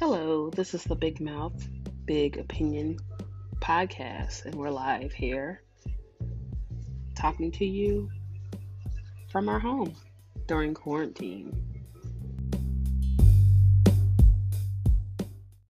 Hello, this is the Big Mouth, Big Opinion podcast, and we're live here talking to you from our home during quarantine.